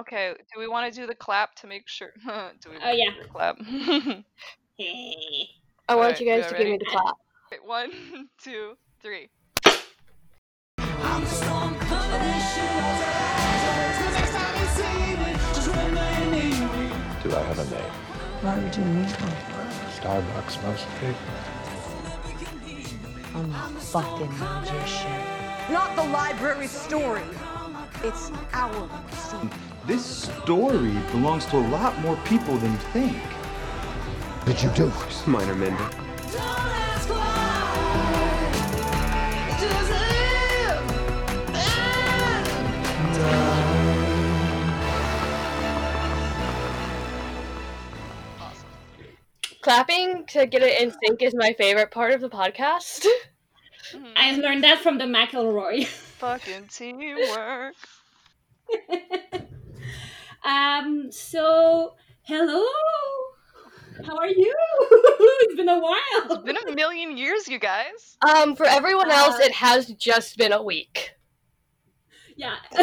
Okay, do we want to do the clap to make sure? do we Oh, yeah. do the clap? Hey. I want Alright, you guys to all give me the clap. Okay, one, two, three. Do I have a name? What would you need one? Starbucks mostly. I'm a fucking magician. Not the library story. It's our scene. This story belongs to a lot more people than you think. Did you do? Minor Mender. Clapping to get it in sync is my favorite part of the podcast. I learned that from the McElroy. Fucking teamwork. um. So, hello. How are you? it's been a while. It's been a million years, you guys. Um, for everyone else, Uh, it has just been a week. yeah.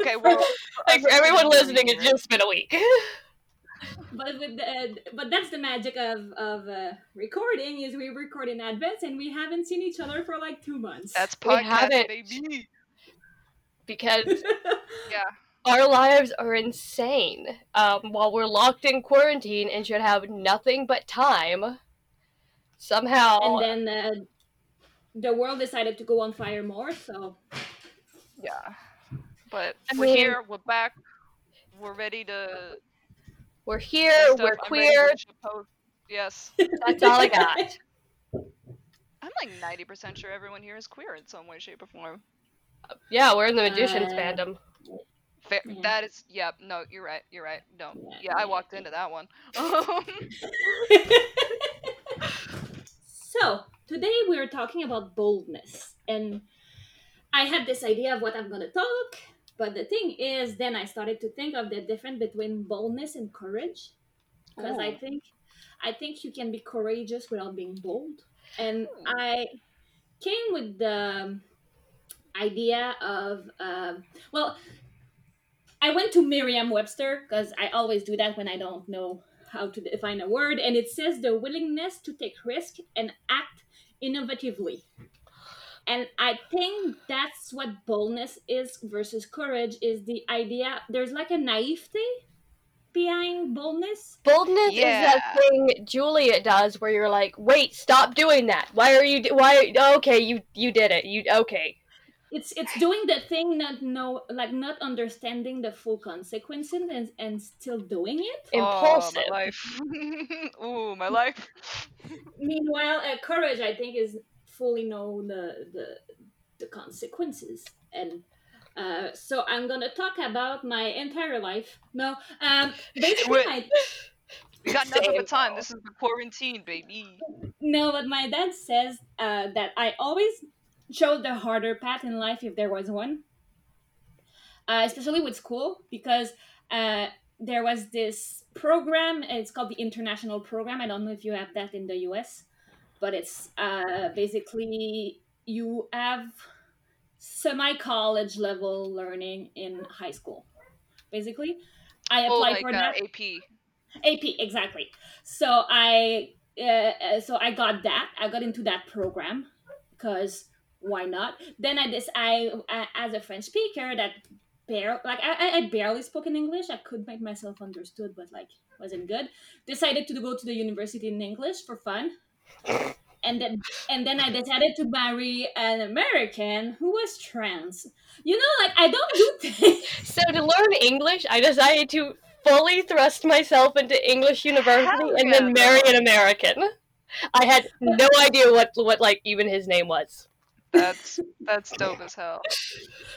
Okay, well, Like for us, it's been a everyone listening, it's just been a week. but with the, but that's the magic of of uh, recording is we record in advance and we haven't seen each other for like two months. That's We podcast, haven't. baby. because Yeah. Our lives are insane. Um, while we're locked in quarantine and should have nothing but time, somehow and then uh, the world decided to go on fire more. So Yeah. But I we're mean- here, we're back, we're ready to we're here, we're I'm queer. Yes. That's all I got. I'm like 90% sure everyone here is queer in some way, shape, or form. Yeah, we're in the magicians Uh, fandom. Fair, Yeah. That is, yeah, no, you're right, you're right. No. Yeah, Yeah, I walked into that one. so today we're talking about boldness and i had this idea of what i'm going to talk but the thing is then i started to think of the difference between boldness and courage because i think i think you can be courageous without being bold and Ooh. i came with the idea of um well i went to merriam-webster because i always do that when i don't know how to define a word and it says the willingness to take risk and act innovatively and i think that's what boldness is versus courage is the idea there's like a naivety behind boldness Boldness is that thing Juliet does where you're like, wait, stop doing that. Why are you? d- Why? Okay, you you did it. You okay? It's it's doing the thing not know like not understanding the full consequences and, and still doing it Impulsive. Oh, my life. Ooh, my life. meanwhile uh, courage i think is fully know the the, the consequences and uh, so i'm gonna talk about my entire life no um basically my, We got nothing Same. but time. This is the quarantine, baby. no but my dad says uh, that i always chose the harder path in life if there was one uh, especially with school because uh, there was this program it's called the international program i don't know if you have that in the us but it's uh, basically you have semi college level learning in high school basically i Oh, applied like for uh, that AP. AP exactly. So I uh, so I got that. I got into that program because why not? Then I this I, I as a French speaker that bare like I, I- I barely spoke in English. I could make myself understood, but like wasn't good. Decided to go to the university in English for fun. And then, and then I decided to marry an American who was trans. You know, like I don't do things. So to learn English, I decided to fully thrust myself into English university and then marry an American. I had no idea what what like even his name was. That's that's dope as hell.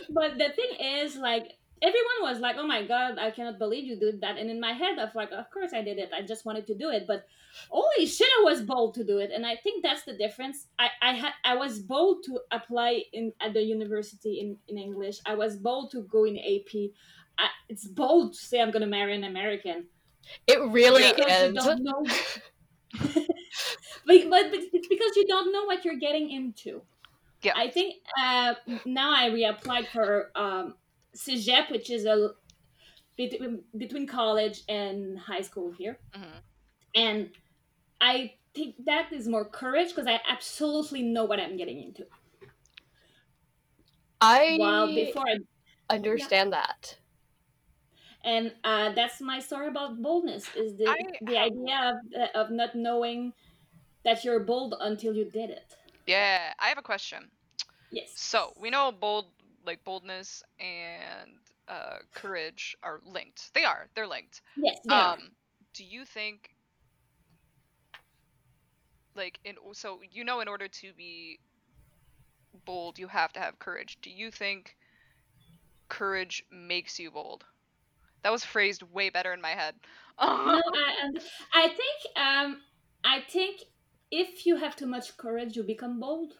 But the thing is, like, everyone was like, "Oh my god, I cannot believe you did that!" And in my head, I was like, "Of course I did it. I just wanted to do it." But holy shit, I was bold to do it, and I think that's the difference. I I had I was bold to apply in at the university in in English. I was bold to go in AP. I, it's bold to say I'm gonna marry an American. It really is. don't know. but, but but it's because you don't know what you're getting into. Yeah. I think uh, now I reapplied for um, CEGEP, which is a between between college and high school here, Mhm. and I think that is more courage because I absolutely know what I'm getting into. I While before I understand that. and uh, that's my story about boldness is the I the have- idea of, of not knowing that you're bold until you did it Yeah, I have a question. yes So we know bold, like boldness and uh, courage are linked. They are. They're linked. yes they are. Um, do you think, like, in so you know, in order to be bold, you have to have courage. Do you think courage makes you bold? That was phrased way better in my head. no I, I think um I think if you have too much courage you become bold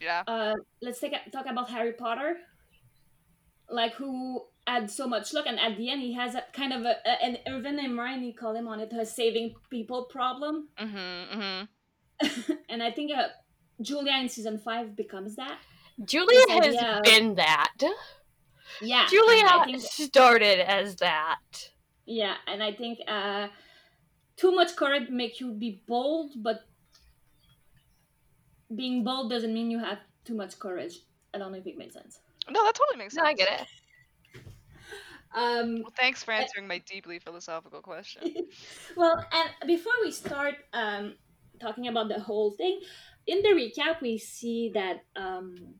yeah. uh let's take a, talk about Harry Potter like who had so much luck and at the end he has a kind of a, a and Irvin and Hermione call him on it a saving people problem Mm-hmm. Mm-hmm. and I think uh, Julia in season five becomes that. Julia This has idea of- been that. Yeah, Julia think, started as that. yeah, and I think uh, too much courage make you be bold, but being bold doesn't mean you have too much courage. I don't know if it makes sense. No, that totally makes sense. No, I get it. Um, Well, thanks for answering my deeply philosophical question. well, and before we start um, talking about the whole thing, in the recap we see that um,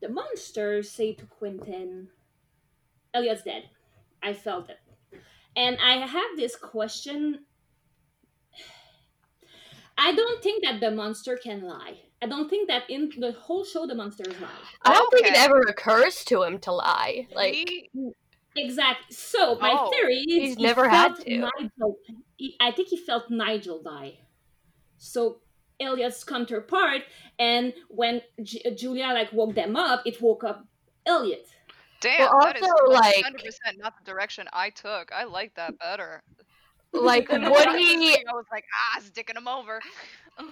the monsters say to Quentin, "Eliot's dead." I felt it, and I have this question. I don't think that the monster can lie. I don't think that in the whole show the monster is lie. I don't think it ever occurs to him to lie. Like, We- Exactly. So my Oh, theory is he's he never had to. Nigel, he- I think he felt Nigel die. So Eliot's counterpart, and when J- Julia like woke them up, it woke up Eliot. damn, Well, that is also, like- 100% not the direction I took. I like that better. like And then would when I was he I was like, ah, sticking him over.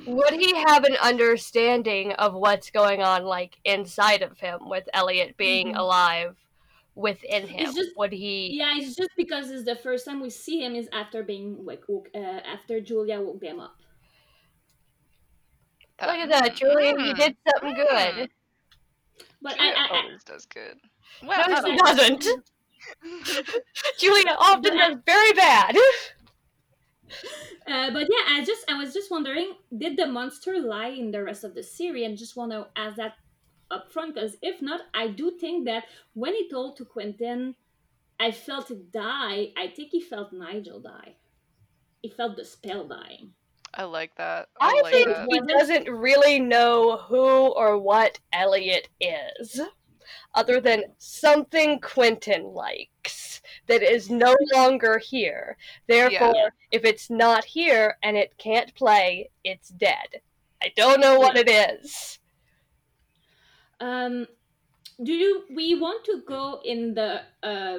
Would he have an understanding of what's going on like inside of him with Eliot being Mhm. alive within him? just- would he Yeah, it's just because it's the first time we see him is after being like woke, uh, after Julia woke them up. Look at that, Julia, you Mm. did something good. But I, Julia I, I always does good. Well, No, she doesn't. Julia often does very bad. Uh, but yeah, I just I was just wondering, did the monster lie in the rest of the series? And just want to ask that up front, because if not, I do think that when he told to Quentin, I felt it die. I think he felt Nigel die. He felt the spell dying. I like that. I, I like think that. he doesn't really know who or what Eliot is, other than something Quentin likes that is no longer here. Therefore, if it's not here and it can't play, it's dead. I don't know what it is. Um, do you we want to go in the uh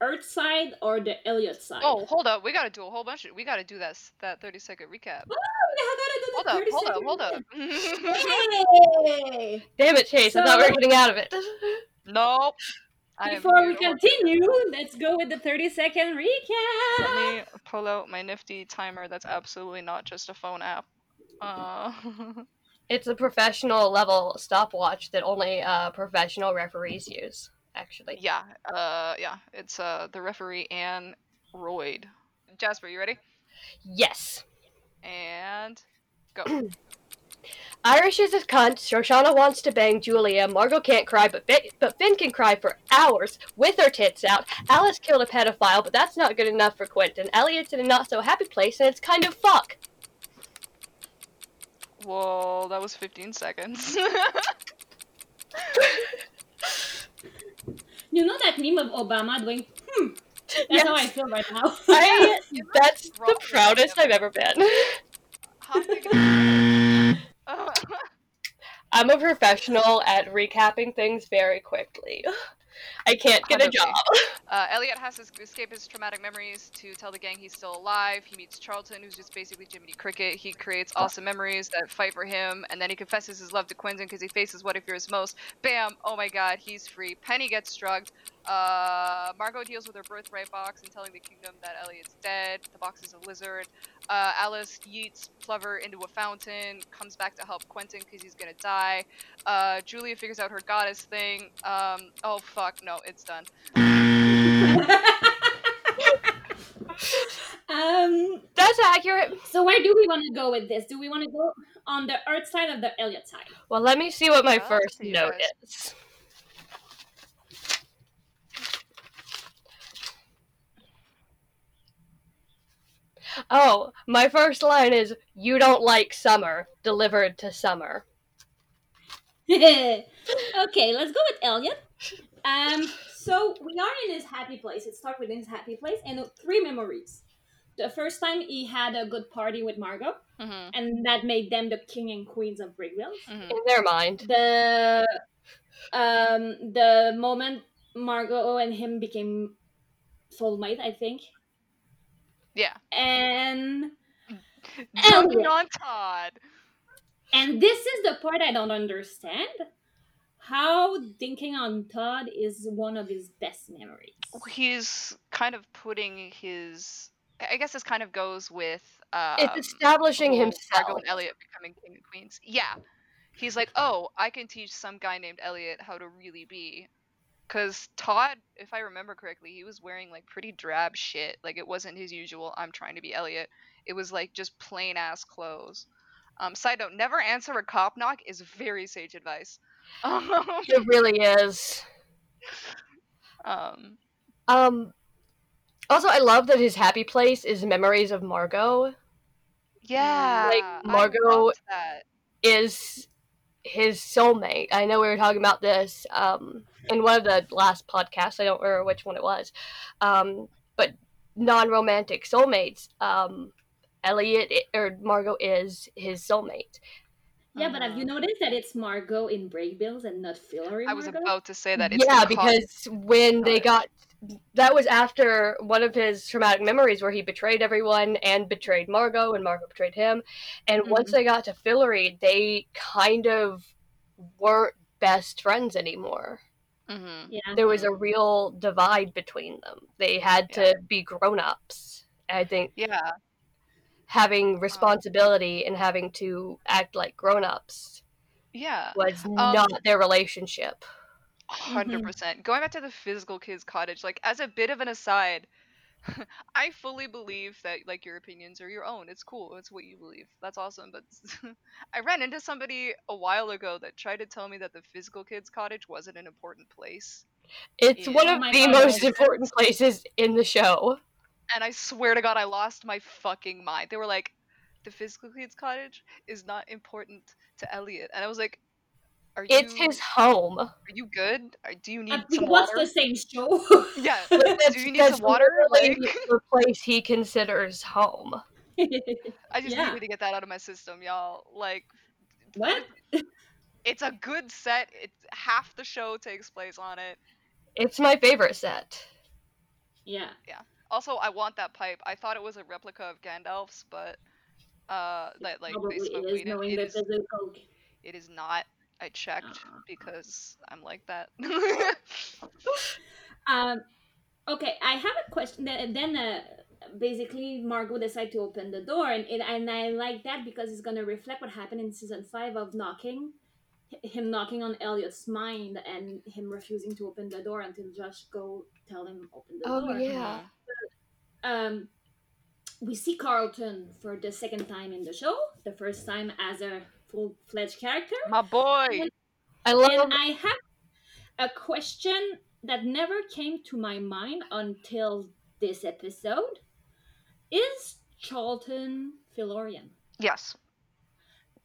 Earth side or the Eliot side? Oh, hold up. We gotta do a whole bunch of. We gotta do that that thirty second recap. Oh, I gotta do Hold up, hold up, second hold up. recap. Yay! Damn it, Chase! I thought we were getting out of it. nope. Before we continue, let's go with the 30 second recap. Let me pull out my nifty timer. That's absolutely not just a phone app. Uh, It's a professional level stopwatch that only uh, professional referees use. Actually, yeah, uh, yeah. It's uh the referee Anne Royd. Jasper, you ready? yes. And go. Irish is a cunt. Shoshana wants to bang Julia. Margo can't cry, but Fen, but Fen can cry for hours with her tits out. Alice killed a pedophile, but that's not good enough for Quentin. Eliot's in a not so happy place, and it's kind of fuck. Whoa, that was 15 seconds. You know that meme of Obama doing, hmm, that's how I feel right now. I, that's the proudest. I've ever been. I'm a professional at recapping things very quickly. I can't get a job. Uh, Eliot has to escape his traumatic memories to tell the gang he's still alive. He meets Charlton, who's just basically Jiminy Cricket. He creates awesome memories that fight for him, and then he confesses his love to Quentin because he faces what he fears most. Bam! Oh my god, he's free. Penny gets drugged. Uh, Margo deals with her birthright box and telling the kingdom that Eliot's dead. The box is a lizard. Uh, Alice yeets Plover into a fountain, comes back to help Quentin because he's gonna die. Uh, Julia figures out her goddess thing. Um, oh fuck, no, it's done. um. That's accurate. So where do we want to go with this? Do we want to go on the Earth side or the Eliot side? Well, let me see what my Yeah, I'll first see note guys. is. Oh, my first line is "You don't like summer." Delivered to summer. okay, let's go with Eliot. Um, so we are in his happy place. It starts with his happy place and three memories. The first time he had a good party with Margo, Mm-hmm. and that made them the king and queens of Brakebills. Mm-hmm. In their mind, The um the moment Margo and him became soulmate, I think, Yeah. and Dunking Eliot. on Todd. and this is the part I don't understand. How dinking on Todd is one of his best memories. He's kind of putting his. I guess this kind of goes with. Um, it's establishing himself. Margo and Eliot becoming king and queens. Yeah. He's like, oh, I can teach some guy named Eliot how to really be. Because Todd, if I remember correctly, he was wearing like pretty drab shit. Like it wasn't his usual, I'm trying to be Eliot. It was like just plain ass clothes. Um, side note, never answer a cop knock is very sage advice. Um, It really is. um, Um. Also, I love that his happy place is memories of Margo. yeah. like Margo- is his soulmate. I know we were talking about this um, in one of the last podcasts. I don't remember which one it was. Um, but non-romantic soulmates. Um, Eliot or Margo is his soulmate. Yeah, but have you Mhm. noticed that it's Margo in Brakebills and not Fillory I was Margo? about to say that. It's yeah, because when they got that was after one of his traumatic memories where he betrayed everyone and betrayed Margo and Margo betrayed him. And once they got to Fillory, they kind of weren't best friends anymore. Mhm. Yeah. There was a real divide between them. They had to be grown-ups. I think Yeah. Having responsibility and having to act like grown-ups Yeah. was Um, not their relationship. 100 percent going back to the physical kids cottage like as a bit of an aside i fully believe that like your opinions are your own it's cool it's what you believe that's awesome but i ran into somebody a while ago that tried to tell me that the physical kids cottage wasn't an important place It's Yeah. one Oh of my the God, most important places in the show. And i swear to god i lost my fucking mind they were like the physical kids cottage is not important to eliot and i was like are It's his home. are you good Or do you need we some watched water the same show. yeah Like, do you need some water literally like the place he considers home. I just Yeah. needed to get that out of my system, y'all. Like, what? it's a good set. It's half the show takes place on it. It's my favorite set. Yeah. Yeah. Also, I want that pipe. I thought it was a replica of Gandalf's, but uh, that like Probably they smoke is weed knowing It is. physical. It is not. I checked Ah. because I'm like that. Um, okay, I have a question. Then, uh, basically, Margo decided to open the door, and it, and I like that because it's gonna reflect what happened in season five of knocking, him knocking on Eliot's mind and him refusing to open the door until Josh go tell him open the Oh, door. Oh yeah. Um, we see Carlton for the second time in the show. The first time as a full fledged character. My boy. I love And I have a question that never came to my mind until this episode. Is Charlton Fillorian? Yes.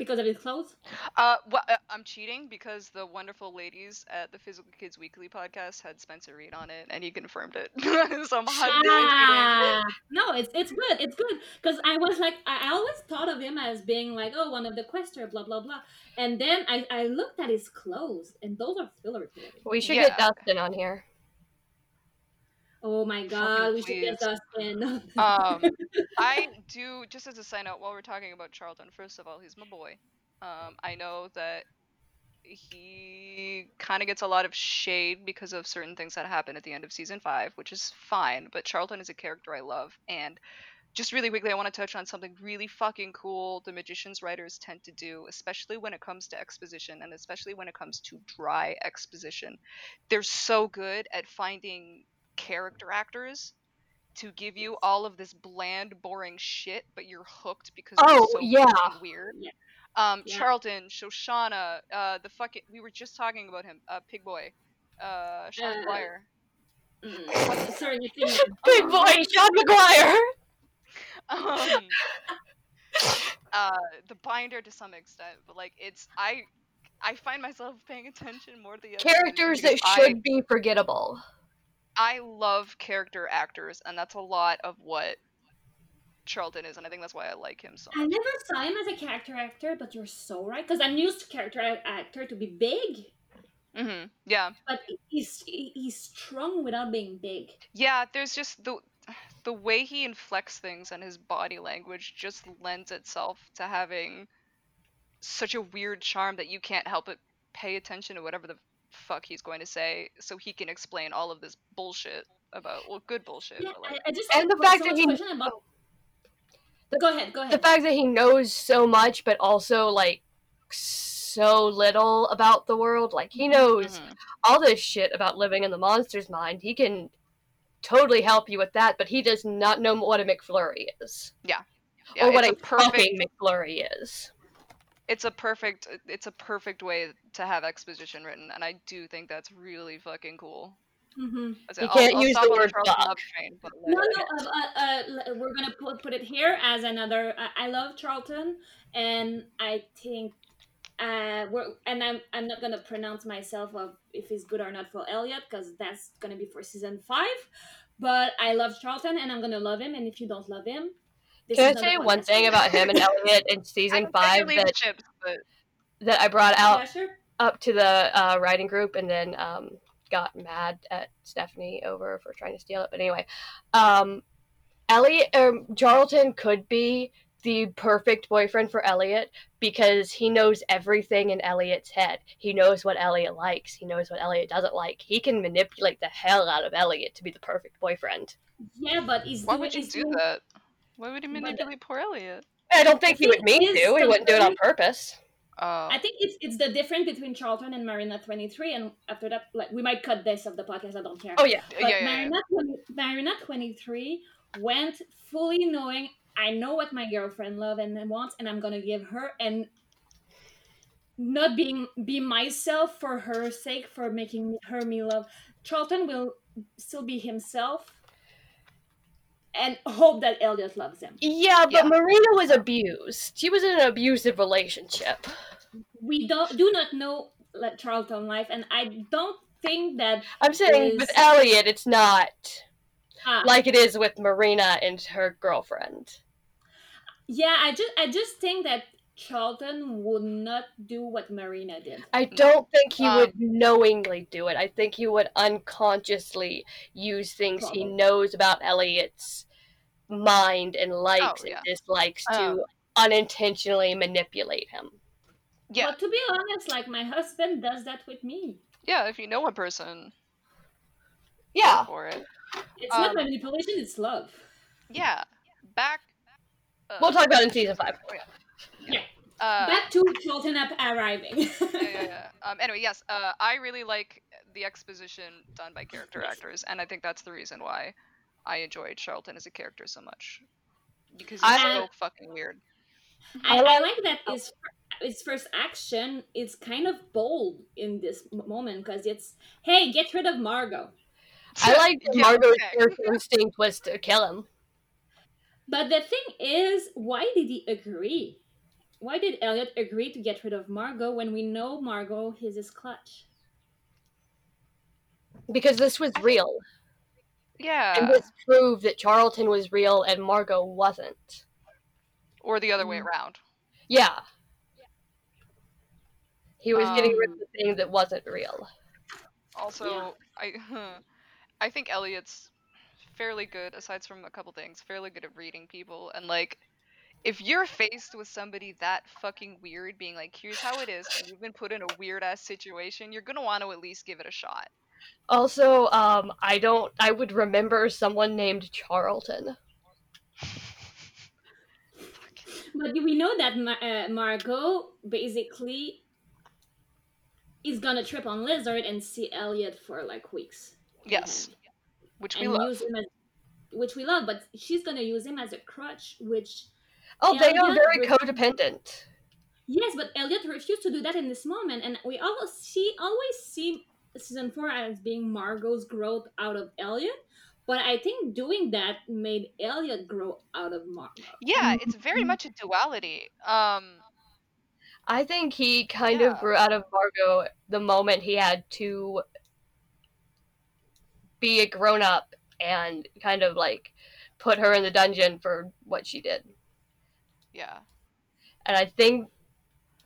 Because of his clothes. Uh, well, uh, I'm cheating because the wonderful ladies at the Physical Kids Weekly podcast had Spencer Reed on it, and he confirmed it. so I'm 100% Ah, no, it's it's good. It's good because I was like, I I always thought of him as being like, oh, one of the quester, blah blah blah. And then I I looked at his clothes, and those are filler clothing. We should Yeah. get Dustin on here. Oh my god, we should get Dustin. Um, I do just as a side note while we're talking about Charlton. First of all, he's my boy. Um, I know that he kind of gets a lot of shade because of certain things that happen at the end of season five, which is fine. But Charlton is a character I love, and just really quickly, I want to touch on something really fucking cool the magician's writers tend to do, especially when it comes to exposition and especially when it comes to dry exposition. They're so good at finding character actors to give you all of this bland, boring shit, but you're hooked because Oh, they're so yeah. fucking weird. Yeah. Um, Yeah. Charlton, Shoshana, uh, the fucking we were just talking about him, uh, Pig Boy, uh, Sean Uh, McGuire. Mm, Sorry, you think Big boy, Sean McGuire. um, uh, the binder to some extent, but like it's I, I find myself paying attention more to the exposition Characters that because should be forgettable. I, love character actors, and that's a lot of what Charlton is, and I think that's why I like him so I never saw him as a character actor, but you're so right. Because I'm used to character actor to be big, Mm-hmm. Yeah, but he's he's strong without being big. yeah. There's just the the way he inflects things and his body language just lends itself to having such a weird charm that you can't help but pay attention to whatever the fuck he's going to say, so he can explain all of this bullshit about well, good bullshit. Yeah, like, I, I just And the have fact so that he- question about. Go ahead, go The fact that he knows so much, but also like so little about the world. Like he knows mhm. all this shit about living in the monster's mind. He can totally help you with that, but he does not know what a McFlurry is. yeah, or what a, a perfect McFlurry is. It's a perfect it's a perfect way to have exposition written and i do think that's really fucking cool hmm That's it. You I'll- can't I'll use stop the word Charlton. Love train, No, no, uh, uh, uh, we're gonna put, put it here as another. I, I love Charlton, and I think, uh, we're and I'm I'm not gonna pronounce myself of if he's good or not for Eliot because that's gonna be for season five. But I love Charlton, and I'm gonna love him. And if you don't love him, this Can I is not say the one thing about him and Eliot in season don't think I five that, chips, but that I brought out Yeah, sure. up to the uh, writing group and then um, got mad at Stephanie over for trying to steal it. But anyway, um, Eliot um, Charlton could be the perfect boyfriend for Eliot because he knows everything in Eliot's head. He knows what Eliot likes. He knows what Eliot doesn't like. He can manipulate the hell out of Eliot to be the perfect boyfriend. Yeah, but he's why doing. would you he's do doing- that? Why would he But the- manipulate poor Eliot? I don't think he would mean to. He wouldn't do it on purpose. Oh, I think it's it's the difference between Charlton and Marina Twenty Three, and after that, like we might cut this of the podcast. I don't care. Oh yeah. But yeah, yeah, yeah. Marina, 20, Marina 23 went fully knowing I know what my girlfriend love and wants, and I'm gonna give her and not being be myself for her sake for making her me love. Charlton will still be himself and hope that Eliot loves him. Yeah, but Yeah. Marina was abused. She was in an abusive relationship. We don't do not know like Charlton life, and I don't think that I'm saying Is- with Eliot, it's not ah, like it is with Marina and her girlfriend. yeah, I just I just think that Charlton would not do what Marina did. I don't think he Um, would knowingly do it. I think he would unconsciously use things he knows about Eliot's mind and likes Oh, yeah. and dislikes Um, to unintentionally manipulate him. yeah, But to be honest, like my husband does that with me. yeah. If you know a person, go Yeah. for it. It's not Um, manipulation; it's love. Yeah, back. Uh, We'll talk about it in season five. Uh, Back to Charlton up arriving. yeah, yeah, yeah. Um, anyway, yes, uh, I really like the exposition done by character actors, and I think that's the reason why I enjoyed Charlton as a character so much because he's I- so fucking weird. I, I I like- like that his his first action is kind of bold in this moment because it's hey, get rid of Margo. I like that Yeah, Margo's okay. first instinct was to kill him. But the thing is, why did he agree? Why did Eliot agree to get rid of Margo when we know Margo is his clutch? Because this was real. Yeah. And this proved that Charlton was real and Margo wasn't. or the other way Mm. around. Yeah. He was getting rid Um, of the thing that wasn't real. Also, I I think Eliot's fairly good aside from a couple things, fairly good at reading people and like if you're faced with somebody that fucking weird being like here's how it is and you've been put in a weird ass situation, you're going to want to at least give it a shot. Also, um, I don't. I would remember someone named Charlton. But we know that Ma- uh, Margo basically is gonna trip on Lizard and see Eliot for like weeks. Yes, which we and love. use him as, which we love, but she's gonna use him as a crutch, which Oh, they are very was- codependent. yes, but Eliot refused to do that in this moment, and we all see always see season four as being Margo's growth out of Eliot, but I think doing that made Eliot grow out of Margo. Yeah, it's very much a duality. Um I think he kind Yeah. of grew out of Margo the moment he had to be a grown up and kind of like put her in the dungeon for what she did. Yeah. And I think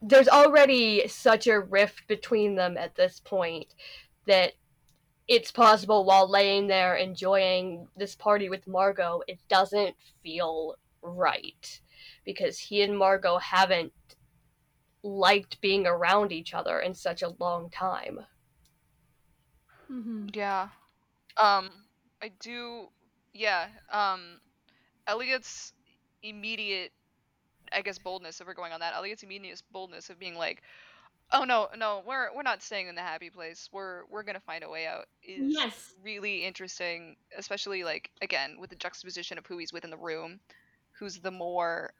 there's already such a rift between them at this point that it's possible while laying there enjoying this party with Margo, it doesn't feel right because he and Margo haven't liked being around each other in such a long time. Mm-hmm. Yeah. Um I do yeah, um Eliot's immediate I guess boldness if we're going on that, Eliot's immediate boldness of being like, Oh no, no, we're we're not staying in the happy place. We're we're gonna find a way out is Yes. really interesting, especially like again with the juxtaposition of who he's with in the room, who's the more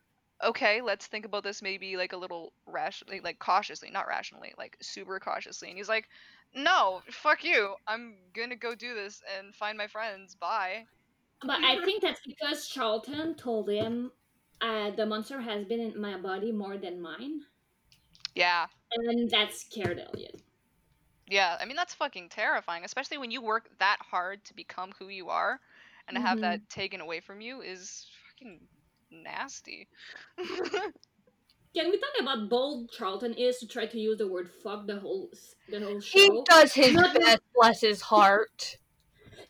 okay, let's think about this maybe like a little rationally, like cautiously, not rationally, like super cautiously. And he's like, no, fuck you. I'm gonna go do this and find my friends. Bye. But I think that's because Charlton told him uh, the monster has been in my body more than mine, Yeah. and that scared Eliot. Yeah. I mean, that's fucking terrifying, especially when you work that hard to become who you are and to have that taken away from you is fucking nasty. Can we talk about bold Charlton is to try to use the word "fuck" the whole the whole show? He does his Not- best, bless his heart.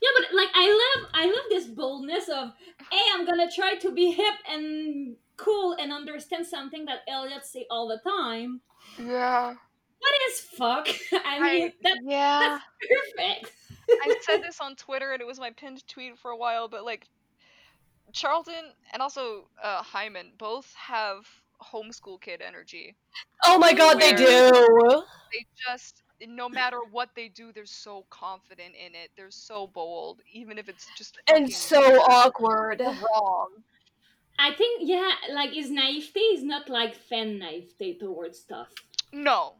Yeah, but like I love I love this boldness of hey, I'm gonna try to be hip and cool and understand something that Eliot say all the time. yeah. What is fuck? I mean, that, yeah. that's perfect. I said this on Twitter and it was my pinned tweet for a while, but like Charlton and also uh, Hyman both have homeschool kid energy. Oh my god, they do! They just no matter what they do, they're so confident in it. They're so bold, even if it's just And so weird awkward. or wrong. I think yeah, like his naivete is not like fan naivete towards stuff. No.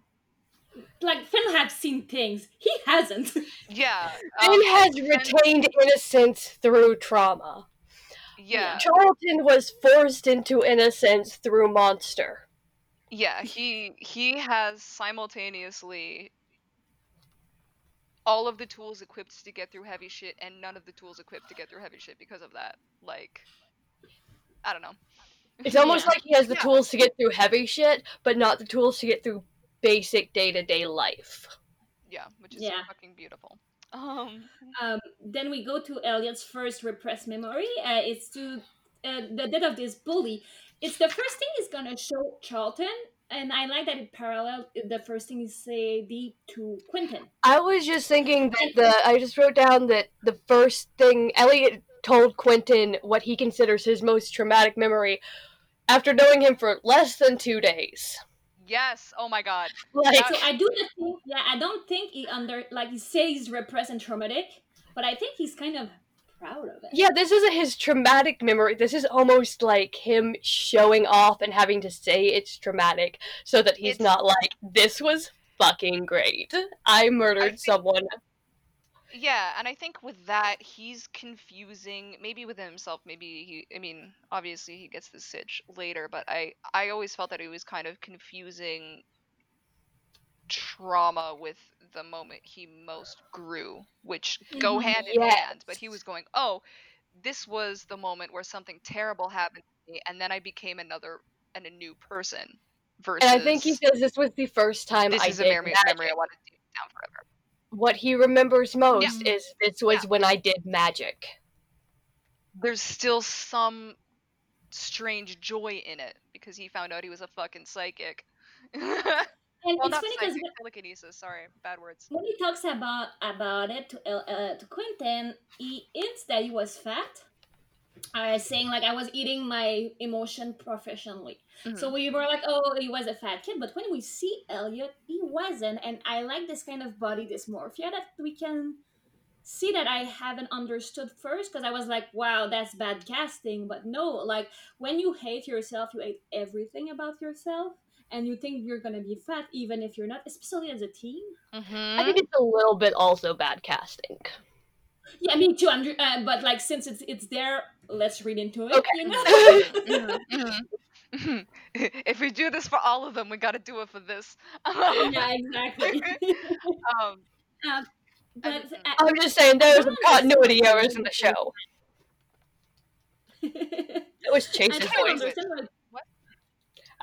Like Fen has seen things. He hasn't. Yeah. Fen um, has Fen- retained innocence through trauma. Yeah. Charlton was forced into innocence through Monster. Yeah, he he has simultaneously all of the tools equipped to get through heavy shit and none of the tools equipped to get through heavy shit because of that. Like I don't know. It's almost Yeah. like he has the Yeah. tools to get through heavy shit, but not the tools to get through basic day to day life. Yeah, which is Yeah. fucking beautiful. Um Um, then we go to Eliot's first repressed memory. Uh, it's to uh, the death of this bully. It's the first thing he's gonna show Charlton, and I like that it paralleled the first thing he said to Quentin. I was just thinking that the I just wrote down that the first thing Eliot told Quentin what he considers his most traumatic memory after knowing him for less than two days. yes, oh my god. Like So I do not think, yeah, I don't think he under like he says repressed and traumatic, but I think he's kind of proud of it. Yeah, this isn't his traumatic memory. This is almost like him showing off and having to say it's traumatic so that he's It's- not like, this was fucking great. I murdered think- someone. Yeah, and I think with that, he's confusing. Maybe within himself, maybe he. I mean, obviously he gets the sitch later, but I I always felt that he was kind of confusing trauma with the moment he most grew, which go Mhm. hand in Yes. hand. But he was going, oh, this was the moment where something terrible happened to me, and then I became another and a new person. Versus, And I think he says this was the first time this I is a memory, memory I wanted to take down forever. What he remembers most Yeah. is this was Yeah. when I did magic. there's still some strange joy in it because he found out he was a fucking psychic. well, it's funny because telekinesis. Sorry, bad words. when he talks about about it to uh, to Quentin, he hints that he was fat. Uh, saying like I was eating my emotion professionally. So we were like, oh, he was a fat kid. But when we see Eliot, he wasn't. And I like this kind of body dysmorphia that we can see that I haven't understood first because I was like, wow, that's bad casting. But no, like when you hate yourself, you hate everything about yourself. And you think you're gonna be fat even if you're not, especially as a teen. Mm-hmm. I think it's a little bit also bad casting. Yeah, me too. I'm, uh, but like since it's it's there, let's read into it. Okay. You know? Mm-hmm. if we do this for all of them, we got to do it for this. yeah, exactly. um, but uh, I'm just saying there was some I don't continuity errors in the show. It was I Chase's voice.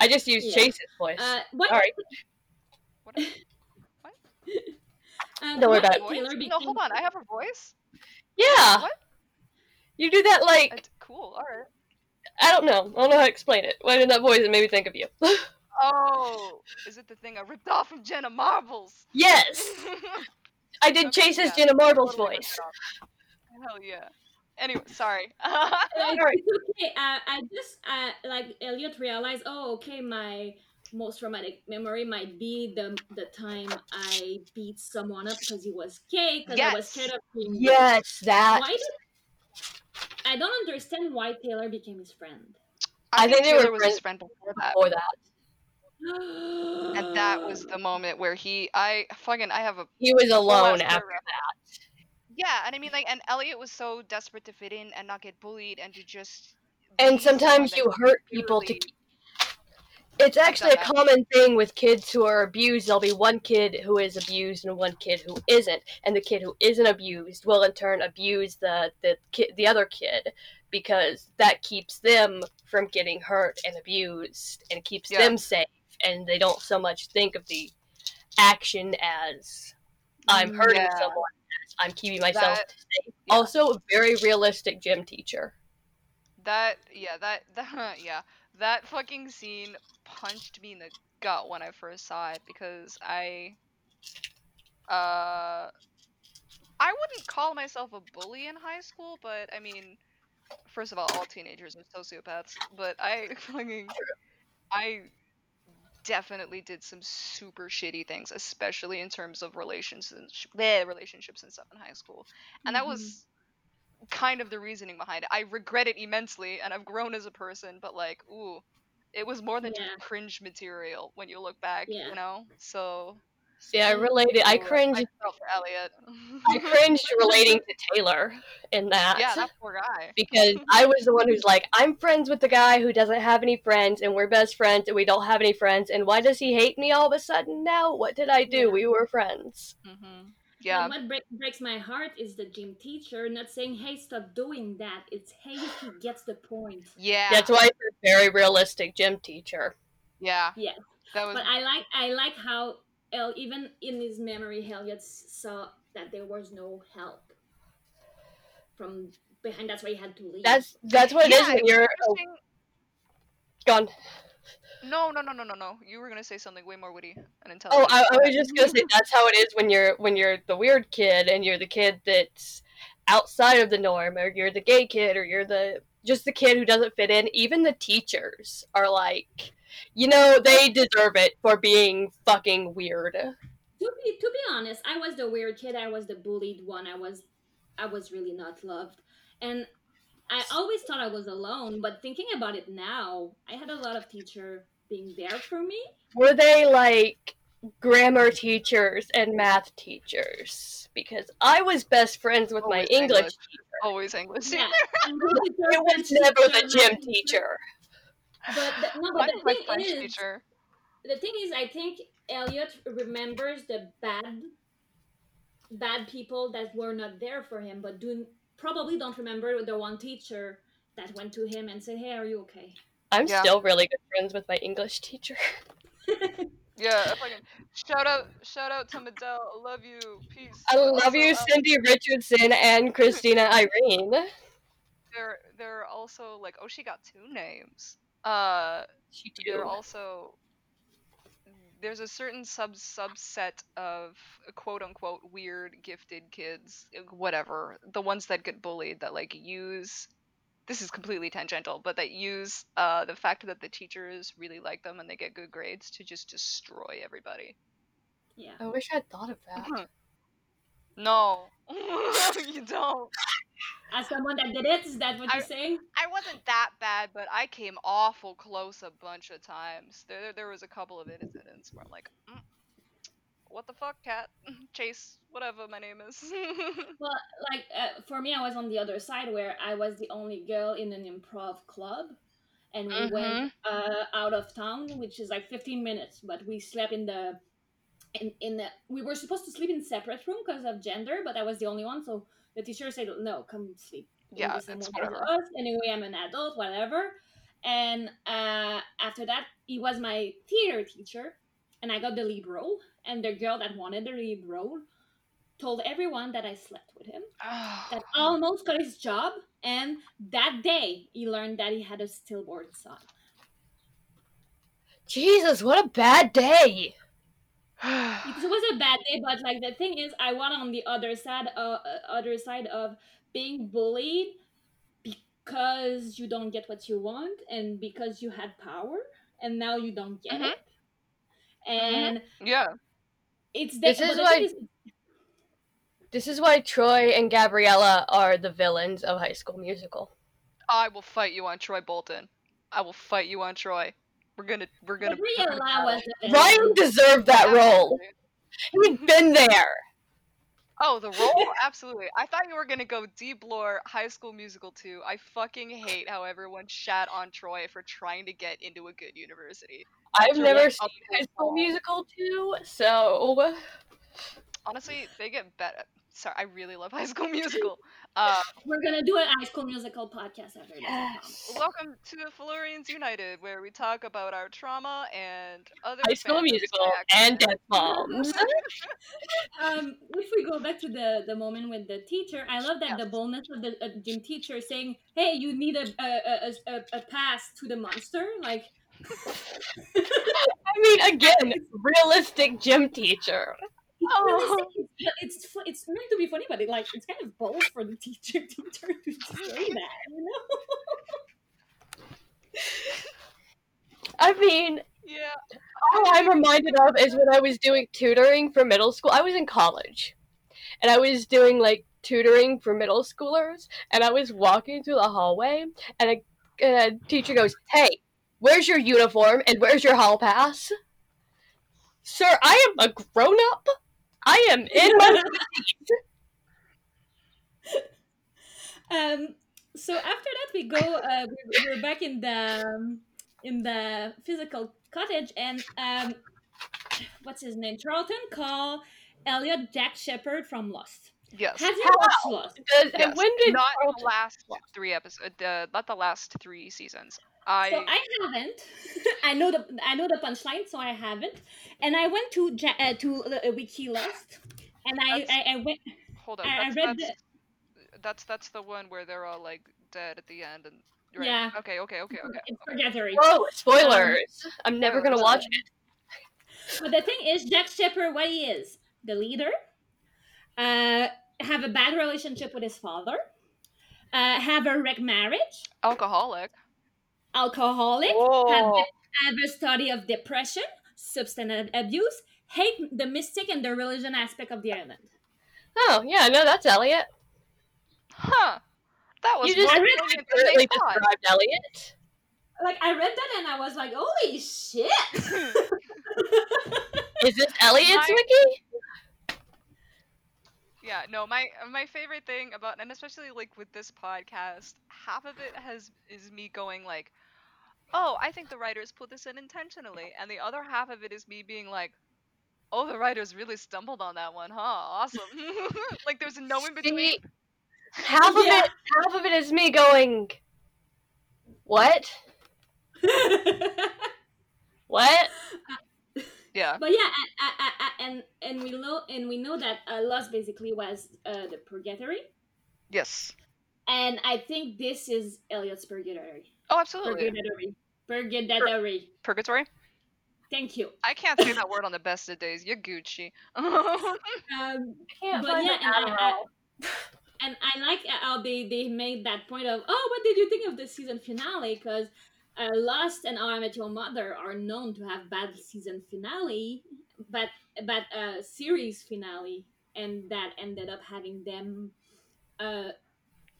Understand why- I just used Yeah. Chase's voice. Uh, what? All right. what? Uh, Don't worry about it. No, hold on. I have a voice. Yeah. What? You do that like d- cool. All right. I don't know. I don't know how to explain it. Why did that voice? It made me think of you. Oh, is it the thing I ripped off from Jenna Marbles? yes, I did Okay, Chase's yeah, Jenna Marbles Totally voice. it. Hell yeah. Anyway, sorry. Like, it's okay. Uh, I just uh, like Eliot realized. Oh, okay. My most traumatic memory might be the the time I beat someone up because he was gay. Because I was Yes. scared of being. gay. Yes, that. Why did I don't understand why Taylor became his friend. I think they Taylor were was his friend before that. Before that, And that was the moment where he, I fucking, I have a he was alone ass after paragraph. Yeah, and I mean, like, and Eliot was so desperate to fit in and not get bullied and to just. And sometimes you hurt people to keep. It's actually a common thing with kids who are abused. There'll be one kid who is abused and one kid who isn't, and the kid who isn't abused will in turn abuse the the kid, the other kid, because that keeps them from getting hurt and abused, and keeps Yeah. them safe, and they don't so much think of the action as I'm hurting Yeah. someone, I'm keeping myself That- safe. yeah. Also, a very realistic gym teacher. That yeah, that that yeah, that fucking scene punched me in the gut when I first saw it because I uh I wouldn't call myself a bully in high school, but I mean first of all, all teenagers are sociopaths, but I fucking I definitely did some super shitty things, especially in terms of relations and bleh, relationships and stuff in high school. And that Mhm. was kind of the reasoning behind it. I regret it immensely, and I've grown as a person, but like, ooh, it was more than Yeah. just cringe material when you look back, Yeah. you know. So See, I related. I cringed. I felt for Eliot. I cringed relating to Taylor in that. yeah, that poor guy. because I was the one who's like, I'm friends with the guy who doesn't have any friends, and we're best friends, and we don't have any friends, and why does he hate me all of a sudden now? What did I do? Yeah. We were friends. hmm But Yeah, what break, breaks my heart is the gym teacher not saying, "Hey, stop doing that." It's, "Hey, he gets the point." yeah, That's why it's a very realistic gym teacher. yeah. Yes. That was But I like I like how El, even in his memory, Eliot saw that there was no help from behind. That's why he had to leave. That's that's what it is yeah, when you're oh, gone. No, no, no, no, no, no. You were gonna say something way more witty and intelligent. Oh, intelligent. I, I was just gonna say that's how it is when you're when you're the weird kid and you're the kid that's outside of the norm, or you're the gay kid, or you're the just the kid who doesn't fit in. Even the teachers are like, you know, they deserve it for being fucking weird. to be to be honest, I was the weird kid. I was the bullied one. I was I was really not loved, and I always thought I was alone. But thinking about it now, I had a lot of teacher being there for me. Were they like grammar teachers and math teachers because I was best friends with my Always English English. Always English. Yeah. It was never the gym teacher. But the, no, but the thing French is, teacher. the thing is, I think Eliot remembers the bad, bad people that were not there for him, but do probably don't remember the one teacher that went to him and said, "Hey, are you okay?" I'm Yeah. still really good friends with my English teacher. Yeah, fucking shout out, shout out to Medell. I love you. Peace. I love you, um, Cindy Richardson and Christina Irene. They're they're also like oh she got two names. Uh, She they're also there's a certain sub subset of quote unquote weird gifted kids, uh, whatever, the ones that get bullied that like use this is completely tangential, but that use uh the fact that the teachers really like them and they get good grades to just destroy everybody. Yeah. I wish I'd thought of that. Mhm. No, you don't. As someone that did it, is that what I- you're saying? I wasn't that bad, but I came awful close a bunch of times. There, there was a couple of incidents where I'm like, mm, "What the fuck, cat? Chase, whatever my name is." Well, like uh, for me, I was on the other side where I was the only girl in an improv club, and we went uh, out of town, which is like 15 minutes, but we slept in the in in the, we were supposed to sleep in separate room because of gender, but I was the only one, so the teacher said, "No, come sleep." Yeah, the same it's whatever. us. Anyway, I'm an adult, whatever. And uh, after that, he was my theater teacher, and I got the lead role. And the girl that wanted the lead role told everyone that I slept with him that almost got his job, and that day he learned that he had a stillborn son. Jesus, what a bad day. It was a bad day, but like the thing is, I went on the other side, uh, uh, other side of being bullied because you don't get what you want, and because you had power, and now you don't get Mhm. it. And yeah, it's the, This is why- is, This is why Troy and Gabriella are the villains of High School Musical. I will fight you on Troy Bolton. I will fight you on Troy. We're gonna, we're gonna. we're gonna Gabriella was battle. the Ryan deserved that role. He'd been there. Oh, the role? Absolutely. I thought you were gonna go deep lore High School Musical 2. I fucking hate how everyone shat on Troy for trying to get into a good university. I've Troy never up seen High School. Musical too, so Honestly, they get better. Sorry, I really love High School Musical. Uh, We're gonna do an High School Musical podcast after this. I welcome to Fillorians United, where we talk about our trauma and other High School fandoms Musical and accident. Death Moms. um, if we go back to the the moment with the teacher, I love that Yes. the boldness of the uh, gym teacher saying, "Hey, you need a a, a, a, a pass to the monster." Like, I mean, again, realistic gym teacher. Oh. it's, Oh. really, it's it's fu- it's meant to be funny, but it like it's kind of bold for the teacher teacher to say that, you know? I mean, Yeah. all I'm reminded of is when I was doing tutoring for middle school. I was in college, and I was doing like tutoring for middle schoolers, and I was walking through the hallway, and a, and a teacher goes, "Hey, where's your uniform and where's your hall pass?" Sir, I am a grown up. I am in my Um, so after that, we go. Uh, we- we're back in the um, in the physical cottage, and um, what's his name? Charlton call Eliot Jack Shephard from Lost. Yes. Have you How? watched Lost? Does, Yes. And when did not Charlton- the last three episodes, uh, not the last three seasons. I, So I haven't. I know the I know the punchline, so I haven't. And I went to ja- uh, to uh, Wiki Lost, and I, That's- I I went. hold on. I- I That's, read that's, that's that's the one where they're all like dead at the end and. Right. Yeah. Okay. Okay. Okay. Okay. It's okay. purgatory. Whoa, spoilers! I'm never gonna watch it. But the thing is, Jack Shephard, what he is, the leader, uh, have a bad relationship with his father, uh, have a wrecked marriage, Alcoholic. Alcoholic, oh. have, Whoa. have a study of depression, substance abuse, hate the mystic and the religion aspect of the island. Oh yeah, no, that's Eliot. Huh. That was You just more read accurately described Eliot. Like I read that and I was like, holy shit! Is this Eliot's My- wiki? Yeah, no, my my favorite thing about and especially like with this podcast, half of it has is me going like, "Oh, I think the writers put this in intentionally." And the other half of it is me being like, "Oh, the writers really stumbled on that one, huh? Awesome." like there's no in between. See, half of Yeah. it half of it is me going What? What? Yeah. But yeah, I, I, I, and and we know and we know that uh, Lost basically was uh, the purgatory, Yes. and I think this is Eliot's purgatory. Oh, absolutely. Purgatory. Purgatory. Purgatory? Thank you. I can't say that word on the best of days. You're Gucci. Um, Can't But yeah, and I- I- and I like how they they made that point of oh, what did you think of the season finale? Because uh, Lost and How I Met Your Mother are known to have bad season finale, but but uh, series finale, and that ended up having them. Uh,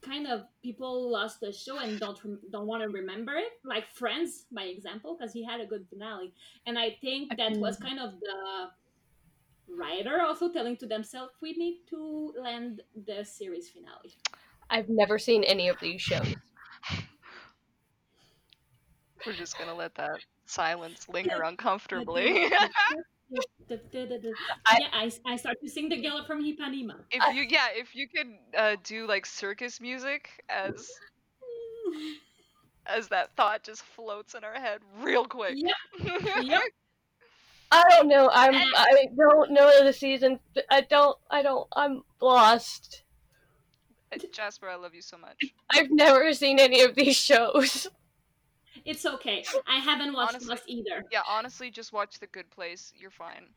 kind of people lost the show and don't don't want to remember it. Like friends by example because he had a good finale. And i think that mm. was kind of the writer also telling to themselves we need to land the series finale. I've never seen any of these shows. We're just gonna let that silence linger uncomfortably. I- yeah I, I start to sing the girl from ipanema if you yeah, if you could uh, do like circus music as as that thought just floats in our head real quick. Yep. Yep. I don't know. I'm. I don't know the season. I don't. I don't. I'm lost. Jasper, I love you so much. I've never seen any of these shows. It's okay i haven't watched Honestly- Lost either Yeah, honestly, just watch The Good Place. You're fine.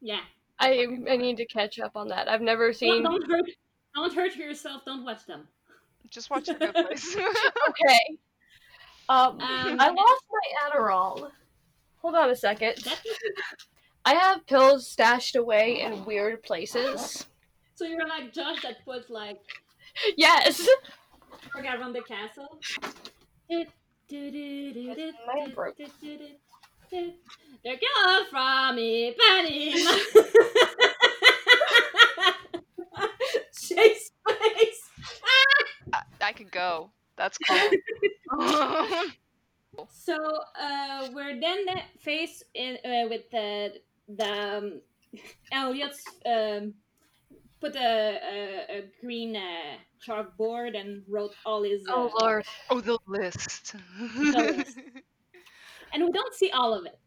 yeah I I need to catch up on that. I've never don't, seen. don't hurt don't hurt yourself don't watch them Just watch The Good Place. Okay. Um, Um, I lost my Adderall. Hold on a second. I have pills stashed away in weird places. so you're like josh that put like Yes. Frog around the castle. Mine broke. The girl from Ipanema. Chase face. I, I could go. That's cool. So uh, we're then faced in uh, with the the um, Eliot's um, put a, a, a green uh, chalkboard and wrote all his. Uh, Oh lord. oh, the list. list. And we don't see all of it.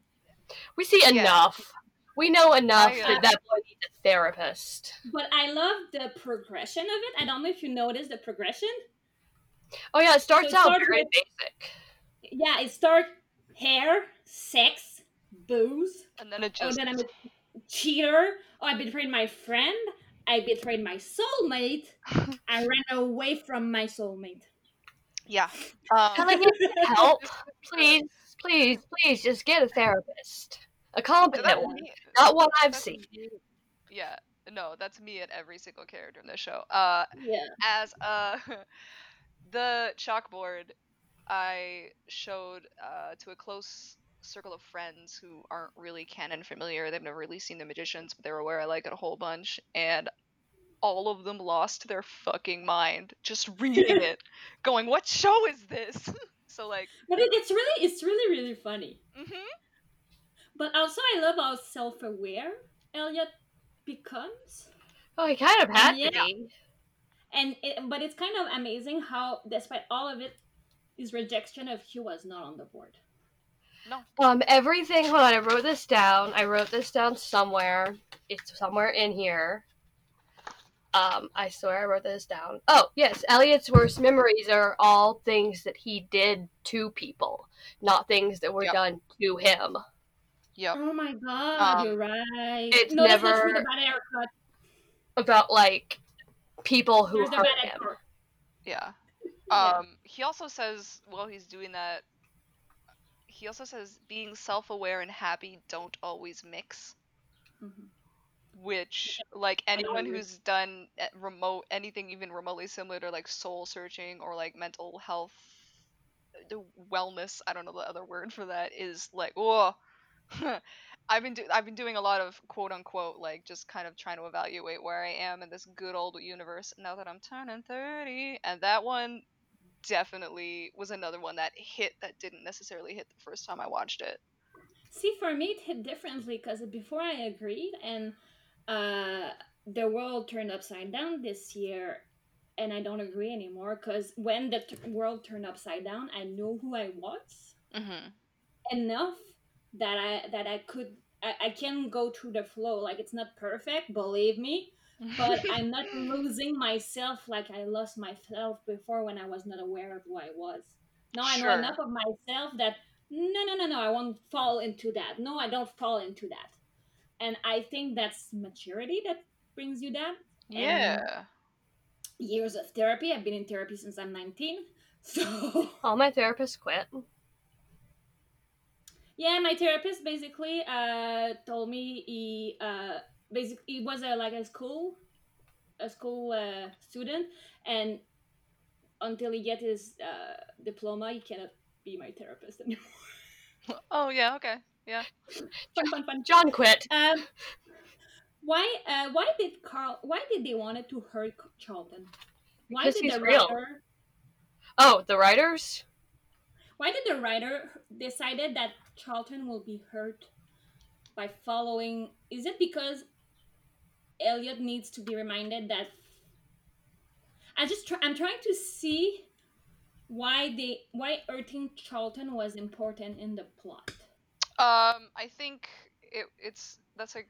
We see Yeah. enough. We know enough I, uh, that that boy needs a therapist. But I love the progression of it. I don't know if you noticed the progression. Oh yeah, it starts it out starts very with- basic. Yeah, it starts hair, sex, booze. and then it just. Oh, then I'm a cheater. Oh, I betrayed my friend. I betrayed my soulmate. I ran away from my soulmate. Yeah. Um, Can I get help? Please, please, please, just get a therapist. A competent one. Not one I've that's seen. me- Yeah. No, that's me at every single character in this show. Uh, Yeah. as uh the chalkboard i showed uh to a close circle of friends who aren't really canon familiar they've never really seen the magicians but they're aware i like it a whole bunch and all of them lost their fucking mind just reading it going what show is this so like But it, it's really, it's really, really funny. hmm But also, I love how self-aware Eliot becomes. Oh, he kind of had Yeah. to be. and it, but it's kind of amazing how despite all of it his rejection of Q was not on the board Um, everything. Hold on, I wrote this down. I wrote this down somewhere. It's somewhere in here. Um, I swear I wrote this down. Oh, yes. Eliot's worst memories are all things that he did to people, not things that were Yep. done to him. yep oh my god Um, you're right it's no that's not true never- the bad haircut About like people who there's hurt him. haircut yeah Yeah. um he also says while he's doing that he also says being self-aware and happy don't always mix Mhm. which like anyone who's done eh, remote anything even remotely similar to like soul searching or like mental health the wellness i don't know the other word for that is like oh I've been do- I've been doing a lot of quote unquote like just kind of trying to evaluate where I am in this good old universe. Now that I'm turning 30 and that one definitely was another one that hit that didn't necessarily hit the first time I watched it. See, for me, it hit differently because before I agreed, and uh, the world turned upside down this year, and I don't agree anymore. Because when the t- world turned upside down, I knew who I was Mm-hmm. enough that I that I could I, I can go through the flow. Like it's not perfect, believe me, but I'm not losing myself like I lost myself before when I was not aware of who I was. Now I know Sure. enough of myself that no, no, no, no, I won't fall into that. No, I don't fall into that. And I think that's maturity that brings you that. yeah. Years of therapy. I've been in therapy since I'm 19. So, All my therapists quit. yeah, my therapist basically uh, told me he uh, basically he was a, like a school a school uh, student and until he get his uh, diploma he cannot be my therapist anymore. Oh yeah, okay. fun, fun, fun. John quit. Um, why? Uh, why did Carl? Why did they wanted to hurt Charlton? Why Because did he's the real. writer? Oh, the writers? Why did the writer decided that Charlton will be hurt by following? Is it because Eliot needs to be reminded that? I just try, I'm trying to see why they why hurting Charlton was important in the plot. Um, I think it, it's that's like,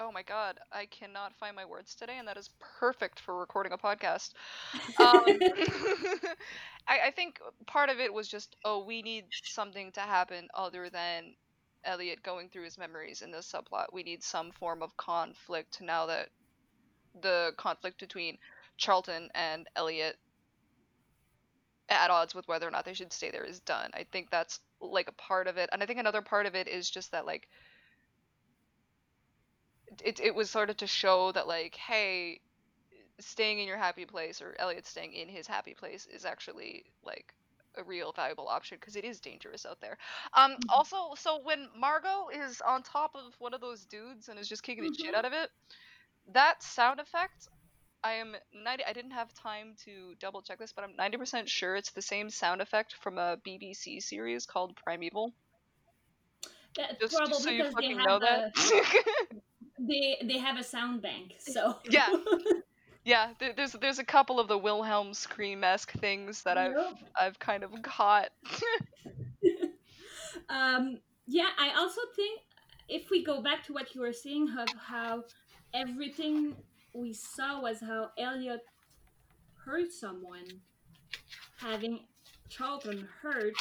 oh my god, I cannot find my words today, and that is perfect for recording a podcast. Um, I, I think part of it was just, oh, we need something to happen other than Eliot going through his memories in this subplot. We need some form of conflict now that the conflict between Charlton and Eliot at odds with whether or not they should stay there is done. I think that's like a part of it. And I think another part of it is just that like it it was sort of to show that like hey staying in your happy place or Eliot staying in his happy place is actually like a real valuable option because it is dangerous out there. Um also so when Margo is on top of one of those dudes and is just kicking the shit Mhm. out of it, that sound effect I am 90 I didn't have time to double check this, but I'm 90% sure it's the same sound effect from a BBC series called Primeval. That's Just, probably just so you because fucking know a, that. they they have a sound bank. So Yeah. yeah, there, there's there's a couple of the Wilhelm scream esque things that I've Yep. I've kind of caught. um, yeah, I also think if we go back to what you were saying of how everything we saw was how Eliot hurt someone, having Charlton hurt,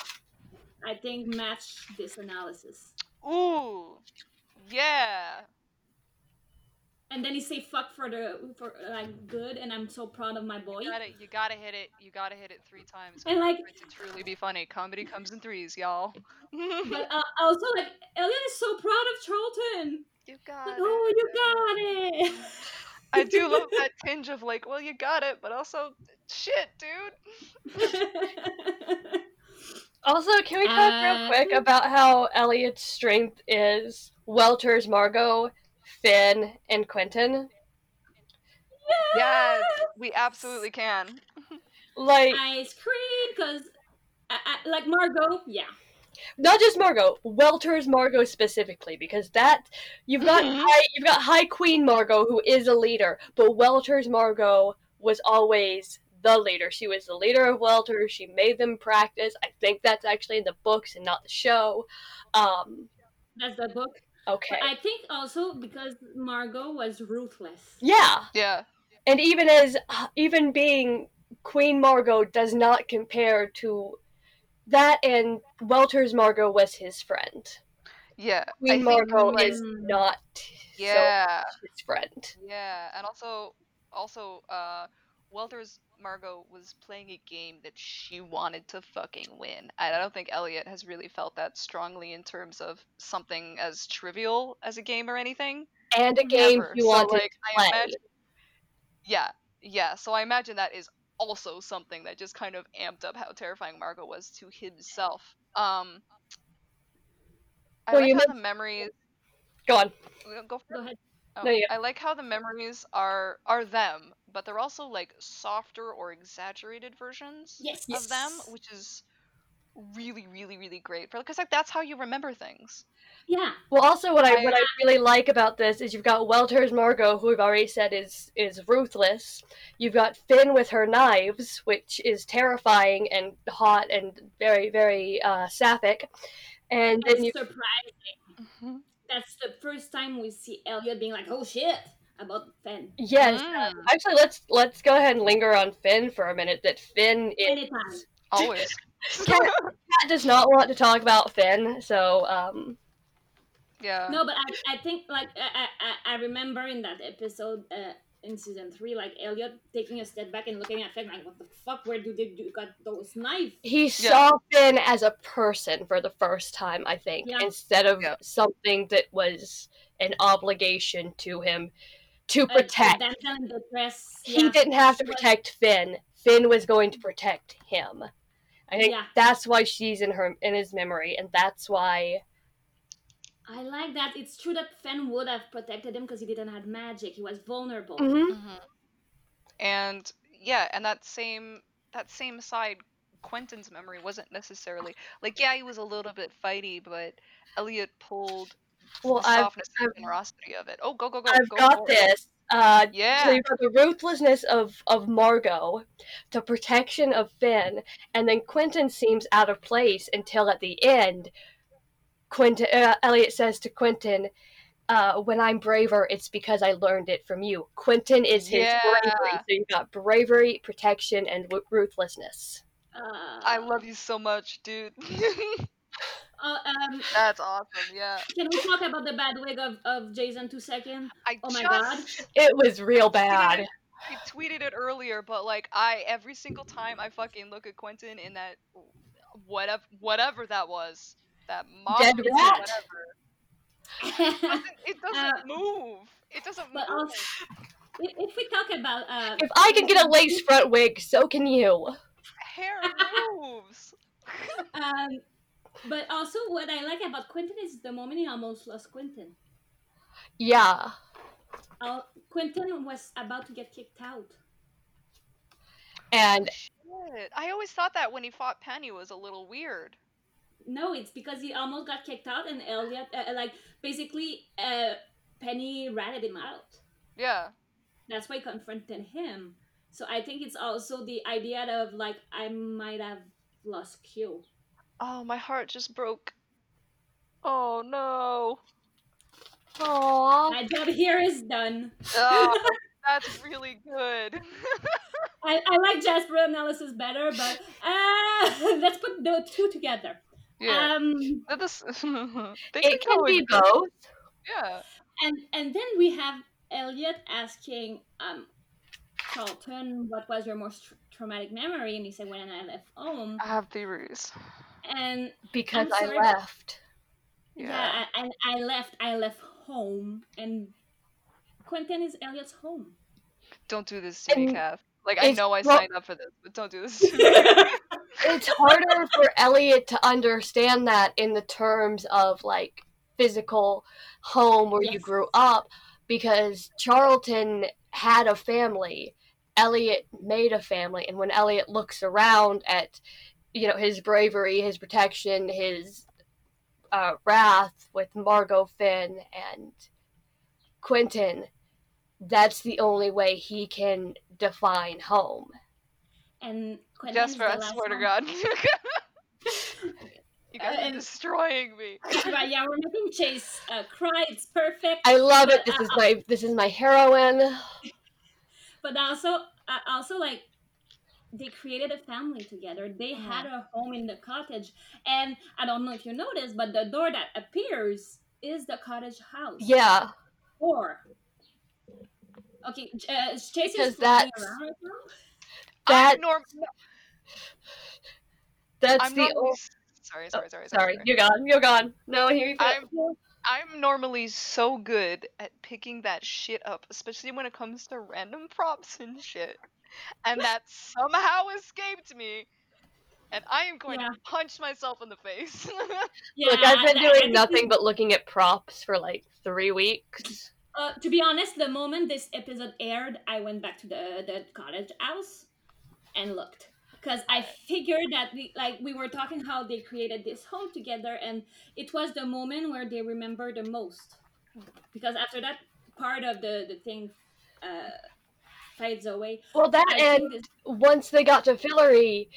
I think matched this analysis. Ooh, yeah. And then he say fuck for the for like good, and I'm so proud of my boy. You gotta, you gotta hit it. You gotta hit it three times. And, like- it to truly be funny. Comedy comes in threes, y'all. But uh, also like Eliot is so proud of Charlton. you got Like, it. oh, you got it. I do love that tinge of like, well, you got it, but also, shit, dude. Also, can we talk real Uh, quick about how Eliot's strength is Welters Margo, Fen, and Quentin? Yes, we absolutely can. Like, ice cream, because, I, I, like Margo, yeah. not just Margo, Welters Margo specifically, because that you've got Mhm. high, you've got High Queen Margo who is a leader, but Welters Margo was always the leader. She was the leader of Welter. She made them practice. I think that's actually in the books and not the show. Um, That's the book. Okay, But I think also because Margo was ruthless. yeah, Yeah. and even as even being Queen Margo does not compare to that, and Welters Margo was his friend. Yeah. I Queen think, Margo like, is not Yeah. so his friend. Yeah, and also, also, uh, Welters Margo was playing a game that she wanted to fucking win. I don't think Eliot has really felt that strongly in terms of something as trivial as a game or anything. And a game Ever. he So, wanted like, to play. imagine- Yeah, yeah. So I imagine that is also something that just kind of amped up how terrifying Margo was to himself. Um, I Well, like you how the memories. Go on. Go Go ahead. Oh, No, you- I like how the memories are are them, but they're also like softer or exaggerated versions Yes. of them, which is really, really, really great for because like that's how you remember things. Yeah. Well, also what I I- what I really like about this is you've got Welters Margo, who we've already said is is ruthless. You've got Fen with her knives, which is terrifying and hot and very very uh, sapphic. And then It's you surprising. That's the first time we see Eliot being like, "Oh shit," about Fen. yes, Mm, actually let's let's go ahead and linger on Fen for a minute. That Fen is Anytime. always. Cat, Cat does not want to talk about Fen, so um yeah. No, but I, I think like I, I, I remember in that episode uh, in season three, like Eliot taking a step back and looking at Fen like, "What the fuck? Where do they do got those knives?" he Yeah. saw Fen as a person for the first time, I think, Yeah. instead of Yeah. something that was an obligation to him to Uh, protect. the damsel in he didn't have to She was- protect Fen. Fen was going to protect him. I think Yeah. that's why she's in her in his memory, and that's why I like that. It's true that Fen would have protected him because he didn't have magic. He was vulnerable. Mhm. Mhm. And yeah, and that same that same side, Quentin's memory wasn't necessarily like yeah, he was a little bit fighty, but Eliot pulled Well, the I've softness I've- generosity of it. Oh, go go go! I've go got for it. this. Uh, Yeah. So you've got the ruthlessness of, of Margo, the protection of Fen, and then Quentin seems out of place until at the end, Quentin uh, Eliot says to Quentin, uh, "When I'm braver, it's because I learned it from you." Quentin is his Yeah. bravery. So you've got bravery, protection, and w- ruthlessness. Uh, I love you so much, dude. Uh, um, That's awesome. Yeah. can we talk about the bad wig of, of Jason two seconds? I Oh my just It was real bad. I tweeted it earlier, but like I every single time I fucking look at Quentin in that whatever whatever that was, that mom Dead or rat? whatever. doesn't, it doesn't Uh, move. It doesn't but move. also, if, if we talk about uh, If I can get a lace front wig, so can you. Hair moves. um, but also what I like about Quentin is the moment he almost lost Quentin. Yeah. Uh, Quentin was about to get kicked out. And Shit. I always thought that when he fought Penny was a little weird. No, it's because he almost got kicked out, and Eliot, uh, like basically, uh, Penny ratted him out. Yeah. That's why he confronted him. So I think it's also the idea of like I might have lost Q. Oh, my heart just broke. Oh no. Aww. My job here is done. Oh, that's really good. I, I like Jasper analysis better, but uh, let's put the two together. yeah. Um, That is- they It can go be in- both. Yeah. and and then we have Eliot asking um Charlton what was your most tr- traumatic memory, and he said when I left home. I have theories. And Because I'm I sorry, but- left. yeah, I, I, I left. I left home, and Quentin is Eliot's home. Don't do this to me, Kath. Like I it's know I pro- signed up for this, but don't do this to me. It's harder for Eliot to understand that in the terms of like physical home where you grew up because Charlton had a family. Eliot made a family and when Eliot looks around at you know his bravery, his protection, his uh, wrath with Margo Fen and Quentin, that's the only way he can define home. And Quentin Jasper, is I the last swear to. God. you guys Uh, are destroying me. Right, yeah, we're making Chase uh, cry. It's perfect. I love it. This uh, is my this is my heroine. but also uh, also like they created a family together they had a home in the cottage and i don't know if you noticed but the door that appears is the cottage house Yeah, or okay uh, chase is flying around right now that I'm, norm- that's I'm the normally. o- s- Sorry, sorry, sorry, Sorry, you're gone. You're gone. No, here you go. I'm I'm normally so good at picking that shit up, especially when it comes to random props and shit. And that somehow escaped me. and I am going Yeah. to punch myself in the face. Yeah, Look, I've been I- I doing nothing but looking at props for like three weeks. Uh, to be honest, the moment this episode aired, I went back to the the cottage house and looked because I figured that we like we were talking how they created this home together, and it was the moment where they remember the most. Because after that part of the the thing uh, fades away, Well, that and this, once they got to Fillory,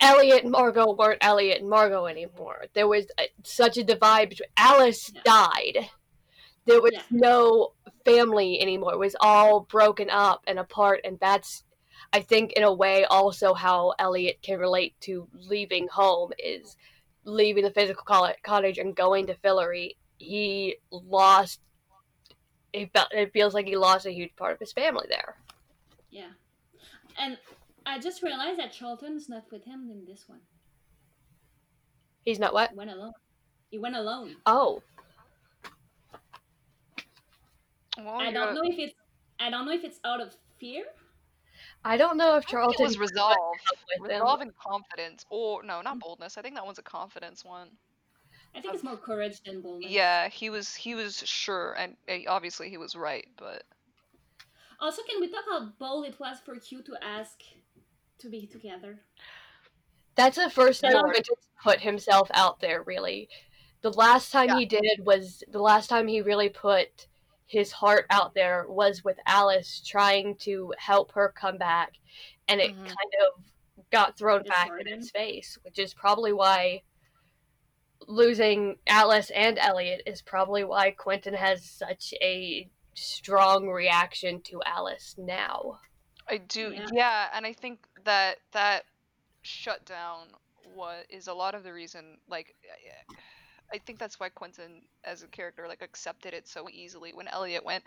Eliot and Margo weren't Eliot and Margo anymore. There was uh such a divide between. Alice Yeah. died. There was Yeah. no family anymore. It was all broken up and apart, and that's, I think, in a way, also how Eliot can relate to leaving home is leaving the physical coll- cottage and going to Fillory. He lost. It, felt, it feels like he lost a huge part of his family there. yeah, and I just realized that Charlton's not with him in this one. He's not what? He went alone. He went alone. Oh, well, I don't know if it's I don't know if it's out of fear. I don't know if I Charlton was resolve, with them. resolve and confidence, or no, not mm. boldness. I think that one's a confidence one. I think it's more courage than boldness. Yeah, he was he was sure, and obviously he was right, but Also, can we talk how bold it was for Q to ask to be together? That's the first time he Quentin put himself out there, really. The last time Yeah. he did was the last time he really put his heart out there was with Alice trying to help her come back, and it Mhm. kind of got thrown back in Disheartened. his face, which is probably why losing Alice and Eliot is probably why Quentin has such a strong reaction to Alice now. I do, Yeah. yeah. and I think that that shut down what is a lot of the reason. Like, I- think that's why Quentin, as a character, like accepted it so easily when Eliot went,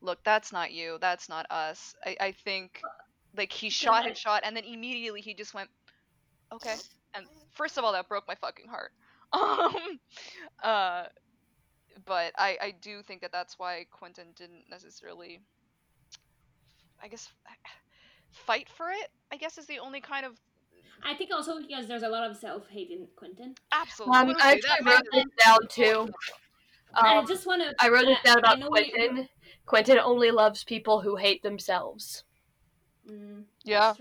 "Look, that's not you, that's not us." I, I think, like, he shot his shot, and then immediately he just went, "Okay." And first of all, that broke my fucking heart. Um, uh, but I, I do think that that's why Quentin didn't necessarily, I guess, fight for it. I guess is the only kind of I think also because there's a lot of self hate in Quentin. absolutely. Um, I actually wrote this down too. I Um, just want to. I wrote this down I about know we- Quentin. Quentin only loves people who hate themselves. Mm, Yeah.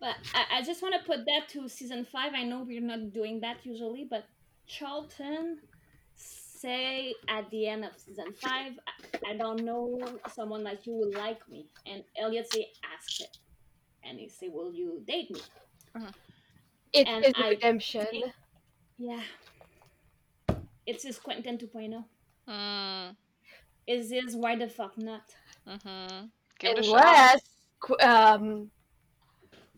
But I, I just want to put that to season five. I know we're not doing that usually, but Charlton say at the end of season five, I, I don't know someone like you will like me, and Eliot say ask it, and he say, will you date me? It's And his I redemption. think- Yeah. It's his Quentin 2.0. Mm, Is his why the fuck not? mm-hmm. Give it. Unless um,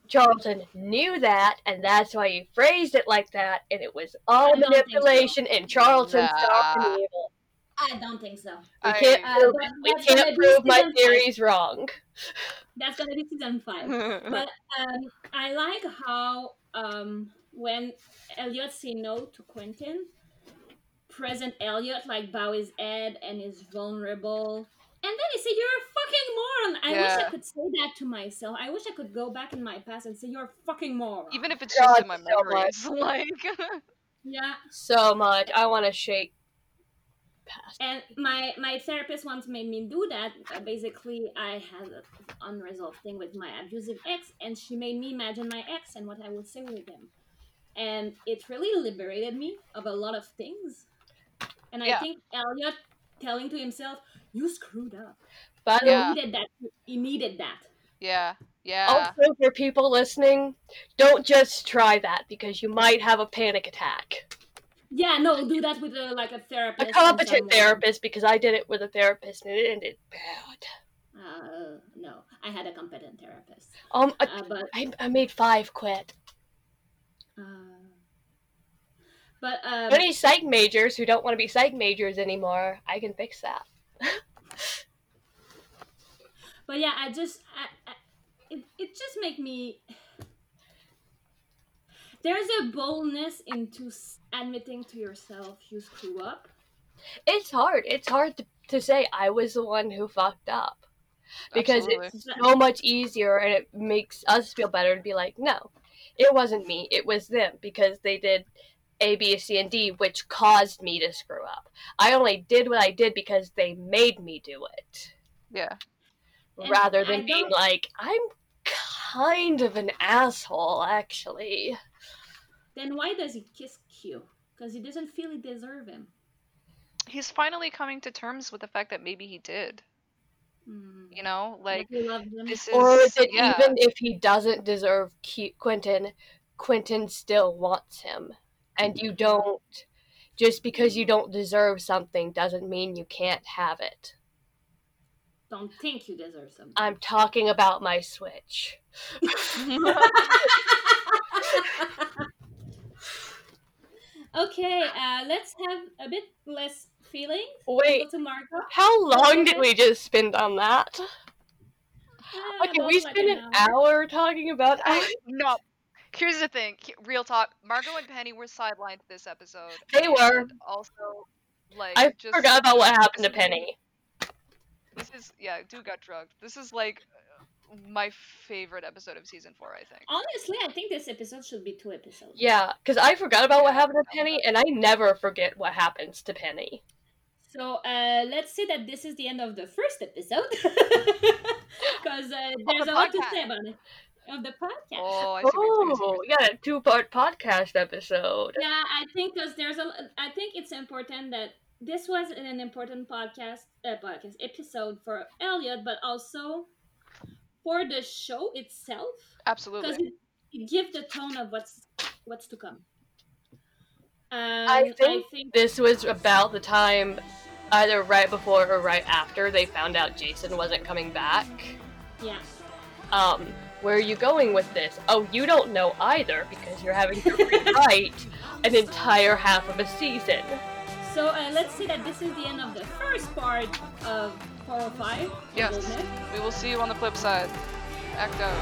Charlton knew that, and that's why he phrased it like that, and it was all I so. manipulation and Charlton's Nah. dark and evil. I don't think so. We I- can't Uh, prove, but we can't prove my season theories wrong. That's gonna be season five. but um, I like how um, when Eliot say no to Quentin, present Eliot like bow his head and is vulnerable, and then he say, "You're a fucking moron." I wish I could say that to myself. I wish I could go back in my past and say, "You're a fucking moron." Even if it's God, just in my so memories, like yeah. So much. I want to shake past. And my my therapist once made me do that. Uh, basically, I had an unresolved thing with my abusive ex, and she made me imagine my ex and what I would say with him, and it really liberated me of a lot of things. And I Yeah. think Eliot telling to himself, "You screwed up." By the Yeah. He needed that. He needed that. yeah, yeah. Also, for people listening, don't just try that because you might have a panic attack. Yeah, no, do that with a like a therapist. A competent therapist because I did it with a therapist and it ended bad. Uh, no, I had a competent therapist, Um, I, uh, but I, I made five quit. uh, but um, Any psych majors who don't want to be psych majors anymore, I can fix that. But yeah, I just I, I, it it just make me. There's a boldness into admitting to yourself you screw up. It's hard. It's hard to, to say I was the one who fucked up because Absolutely. it's so much easier and it makes us feel better to be like, no. it wasn't me. It was them because they did A, B, C, and D, which caused me to screw up. I only did what I did because they made me do it, Yeah. And rather I than being don't- like, I'm kind of an asshole, actually. Then why does he kiss Q? Because he doesn't feel he deserve him. He's finally coming to terms with the fact that maybe he did. Hmm. You know, like he loves him. this is Or that yeah. even if he doesn't deserve Q- Quentin, Quentin still wants him. And you don't, just because you don't deserve something doesn't mean you can't have it. Don't think you deserve something. I'm talking about my Switch. okay, uh, let's have a bit less feeling. Wait, to Marco. how long did we just spend on that? Ah, Okay, about we like spent an hour talking about. I, no. Here's the thing. Real talk. Margo and Penny were sidelined this episode. They were. and Also, like I just forgot about what happened to Penny. This is yeah, dude got drugged. This is like uh, my favorite episode of season four. I think. Honestly, I think this episode should be two episodes. Yeah, because I forgot about what happened to Penny, and I never forget what happens to Penny. So uh, let's say that this is the end of the first episode, because uh, there's the a lot to say about it of the podcast. Oh, I see. what you're saying, I see Oh, what we got a two-part podcast episode. Yeah, I think because there's a, I think it's important that this was an important podcast, uh, podcast episode for Elliot, but also for the show itself, Absolutely. because it, it gives the tone of what's what's to come. Um, I think this was about the time, either right before or right after they found out Jason wasn't coming back. yeah. Um, where are you going with this? Oh, you don't know either because you're having to rewrite an entire half of a season. So uh, let's say that this is the end of the first part of qualify. Yes. We will see you on the flip side. Act out.